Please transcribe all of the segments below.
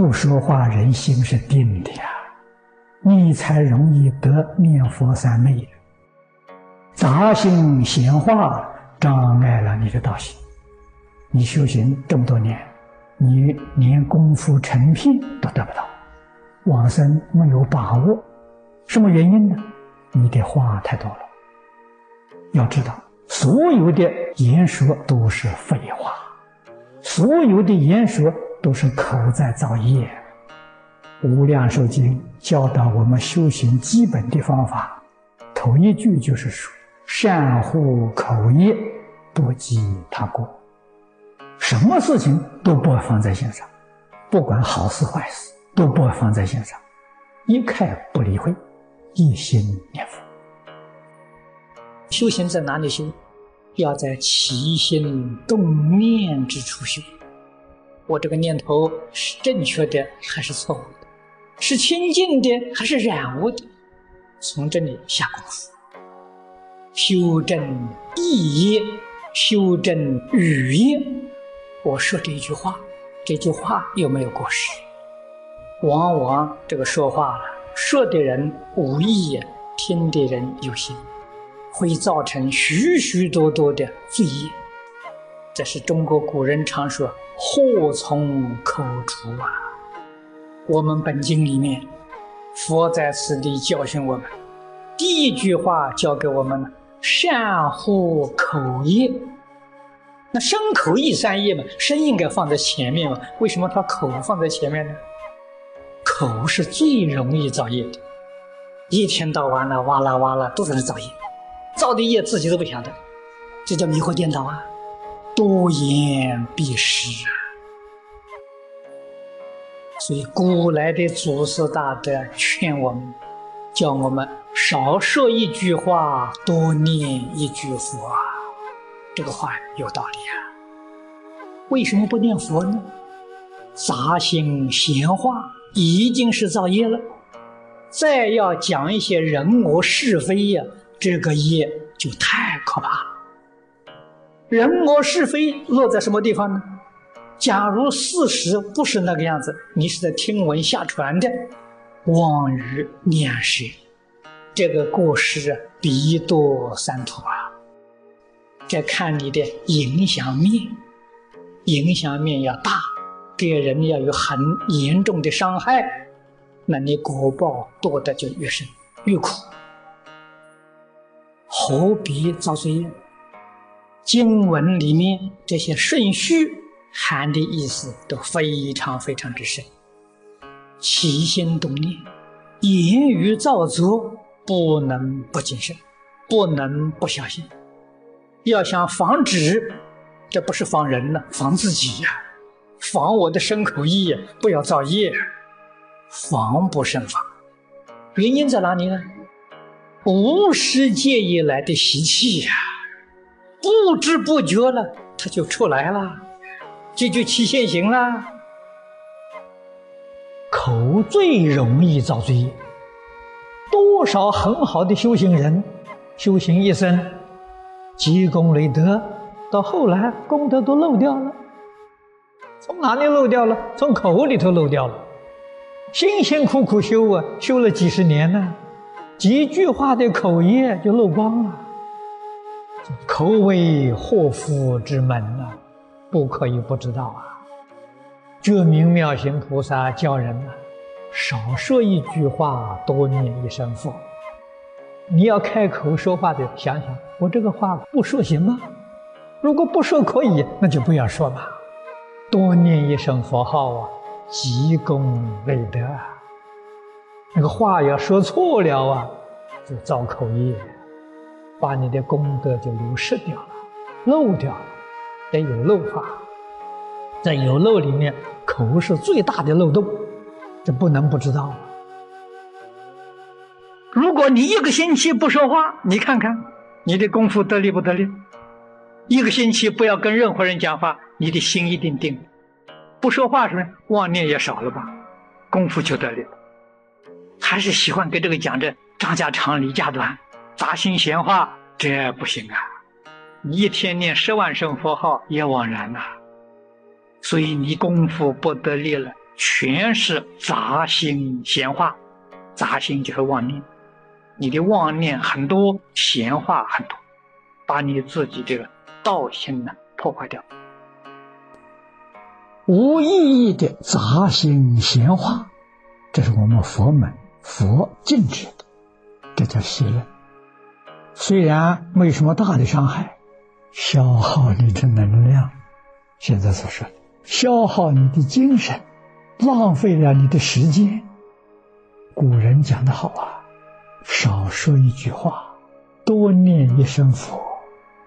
不说话，人心是定的呀，你才容易得念佛三昧。杂心闲话障碍了你的道行。你修行这么多年，你连功夫成片都得不到，往生没有把握，什么原因呢？你的话太多了。要知道，所有的言说都是废话，所有的言说都是口在造业。无量寿经教导我们修行基本的方法，头一句就是说：善护口业，不积他过。什么事情都不放在心上，不管好事坏事都不放在心上，一概不理会，一心念佛。修行在哪里修？要在起心动念之处修。我这个念头是正确的还是错误的？是清净的还是染污的？从这里下功夫，修正意业，修正语业。我说这一句话，这句话有没有过失？往往这个说话了，说的人无意，听的人有心，会造成许许多多的罪业。这是中国古人常说“祸从口出”啊。我们本经里面，佛在此地教训我们，第一句话教给我们了：善护口业。那身口意三业嘛，身应该放在前面嘛？为什么他口放在前面呢？口是最容易造业的，一天到晚的哇啦哇啦都在那造业，造的业自己都不晓得，这叫迷惑颠倒啊！多言必失啊！所以古来的祖师大德劝我们，叫我们少说一句话，多念一句佛啊。这个话有道理啊！为什么不念佛呢？杂心闲话已经是造业了，再要讲一些人我是非呀，这个业就太可怕了。人我是非落在什么地方呢？假如事实不是那个样子，你是在听闻下传的，妄语念舌，这个过失必多三途啊！这看你的影响面，影响面要大，给人要有很严重的伤害，那你果报多的就越深越苦。何必造罪业？经文里面这些顺序含的意思都非常非常之深。起心动念，言语造作，不能不谨慎，不能不小心。要想防止，这不是防人了，防自己呀，防我的身口意呀，不要造业，防不胜防。原因在哪里呢？无始界以来的习气呀，不知不觉了，它就出来了，这就起现行了。口最容易造罪，多少很好的修行人，修行一生。积功累德，到后来功德都漏掉了。从哪里漏掉了？从口里头漏掉了。辛辛苦苦修啊，修了几十年呢，几句话的口业就漏光了。口为祸福之门呐，不可以不知道啊。觉明妙行菩萨教人呐，少说一句话，多念一声佛。你要开口说话的，想想我这个话不说行吗？如果不说可以，那就不要说嘛。多念一声佛号啊，积功累德啊。那个话要说错了啊，就造口业，把你的功德就流失掉了，漏掉了。得有漏法，在有漏里面，口是最大的漏洞，这不能不知道。如果你一个星期不说话，你看看你的功夫得力不得力？一个星期不要跟任何人讲话，你的心一定定。不说话是不是妄念也少了吧？功夫就得力。还是喜欢跟这个讲这张家长李家短，杂心闲话，这不行啊！你一天念十万声佛号也枉然呐。所以你功夫不得力了，全是杂心闲话，杂心就是妄念，你的妄念很多，闲话很多，把你自己这个道心呢破坏掉。无意义的杂心闲话，这是我们佛门佛禁止的，这叫邪论。虽然没什么大的伤害，消耗你的能量，现在所说的，消耗你的精神。浪费了你的时间。古人讲的好啊，少说一句话，多念一声佛，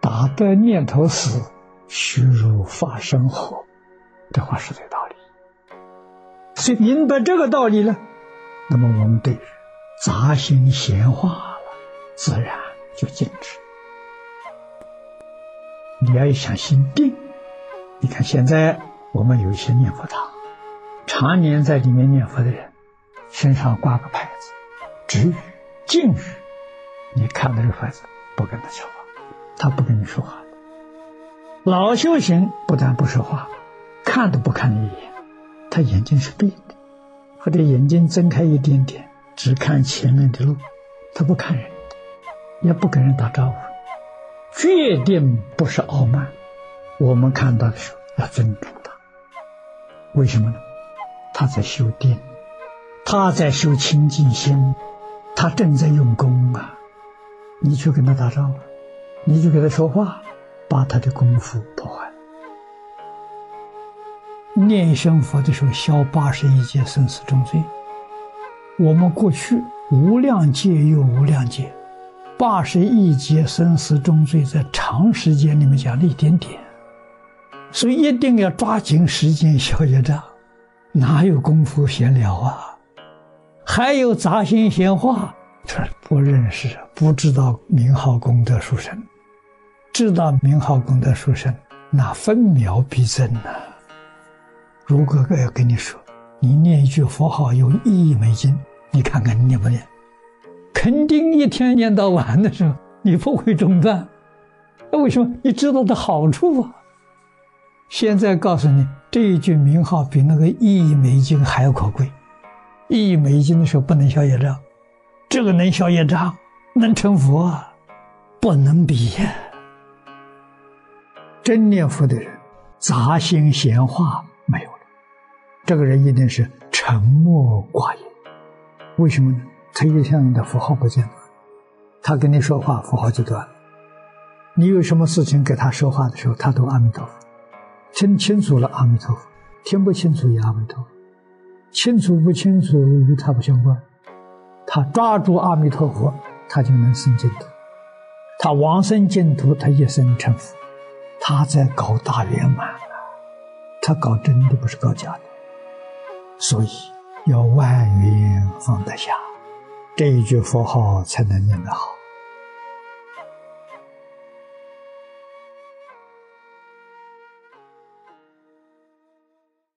打得念头死，虚如法生活。这话是对道理。所以明白这个道理了，那么我们对杂心闲话了，自然就禁止。你要想心定，你看现在我们有一些念佛堂。常年在里面念佛的人，身上挂个牌子，止语、静语。你看到这个牌子，不跟他说话，他不跟你说话。老修行不但不说话，看都不看你一眼，他眼睛是闭的，或者眼睛睁开一点点，只看前面的路，他不看人，也不跟人打招呼，决定不是傲慢。我们看到的时候要尊重他，为什么呢？他在修定，他在修清净心，他正在用功啊！你去跟他打招呼，你去跟他说话，把他的功夫破坏。念一声佛的时候，消八十一劫生死重罪。我们过去无量劫又无量劫，八十一劫生死重罪，在长时间里面讲了一点点，所以一定要抓紧时间消业障。哪有功夫闲聊啊？还有杂心闲话，这不认识，不知道名号功德殊胜。知道名号功德殊胜，那分秒必争呐。如果要跟你说，你念一句佛号有一亿美金，你看看你念不念？肯定一天念到晚的时候，你不会中断。那为什么？你知道的好处啊。现在告诉你。这一句名号比那个一亿美金还要可贵，一亿美金的时候不能消业障，这个能消业障，能成佛，不能比呀。真念佛的人，杂心闲话没有了，这个人一定是沉默寡言。为什么呢？他一天的符号不见了，他跟你说话符号就断了。你有什么事情给他说话的时候，他都阿弥陀佛。听清楚了，阿弥陀佛；听不清楚，也阿弥陀佛。清楚不清楚与他不相关。他抓住阿弥陀佛，他就能生净土。他往生净土，他一生成佛。他在搞大圆满啊！他搞真的，不是搞假的。所以要万缘放得下，这一句佛号才能念得好。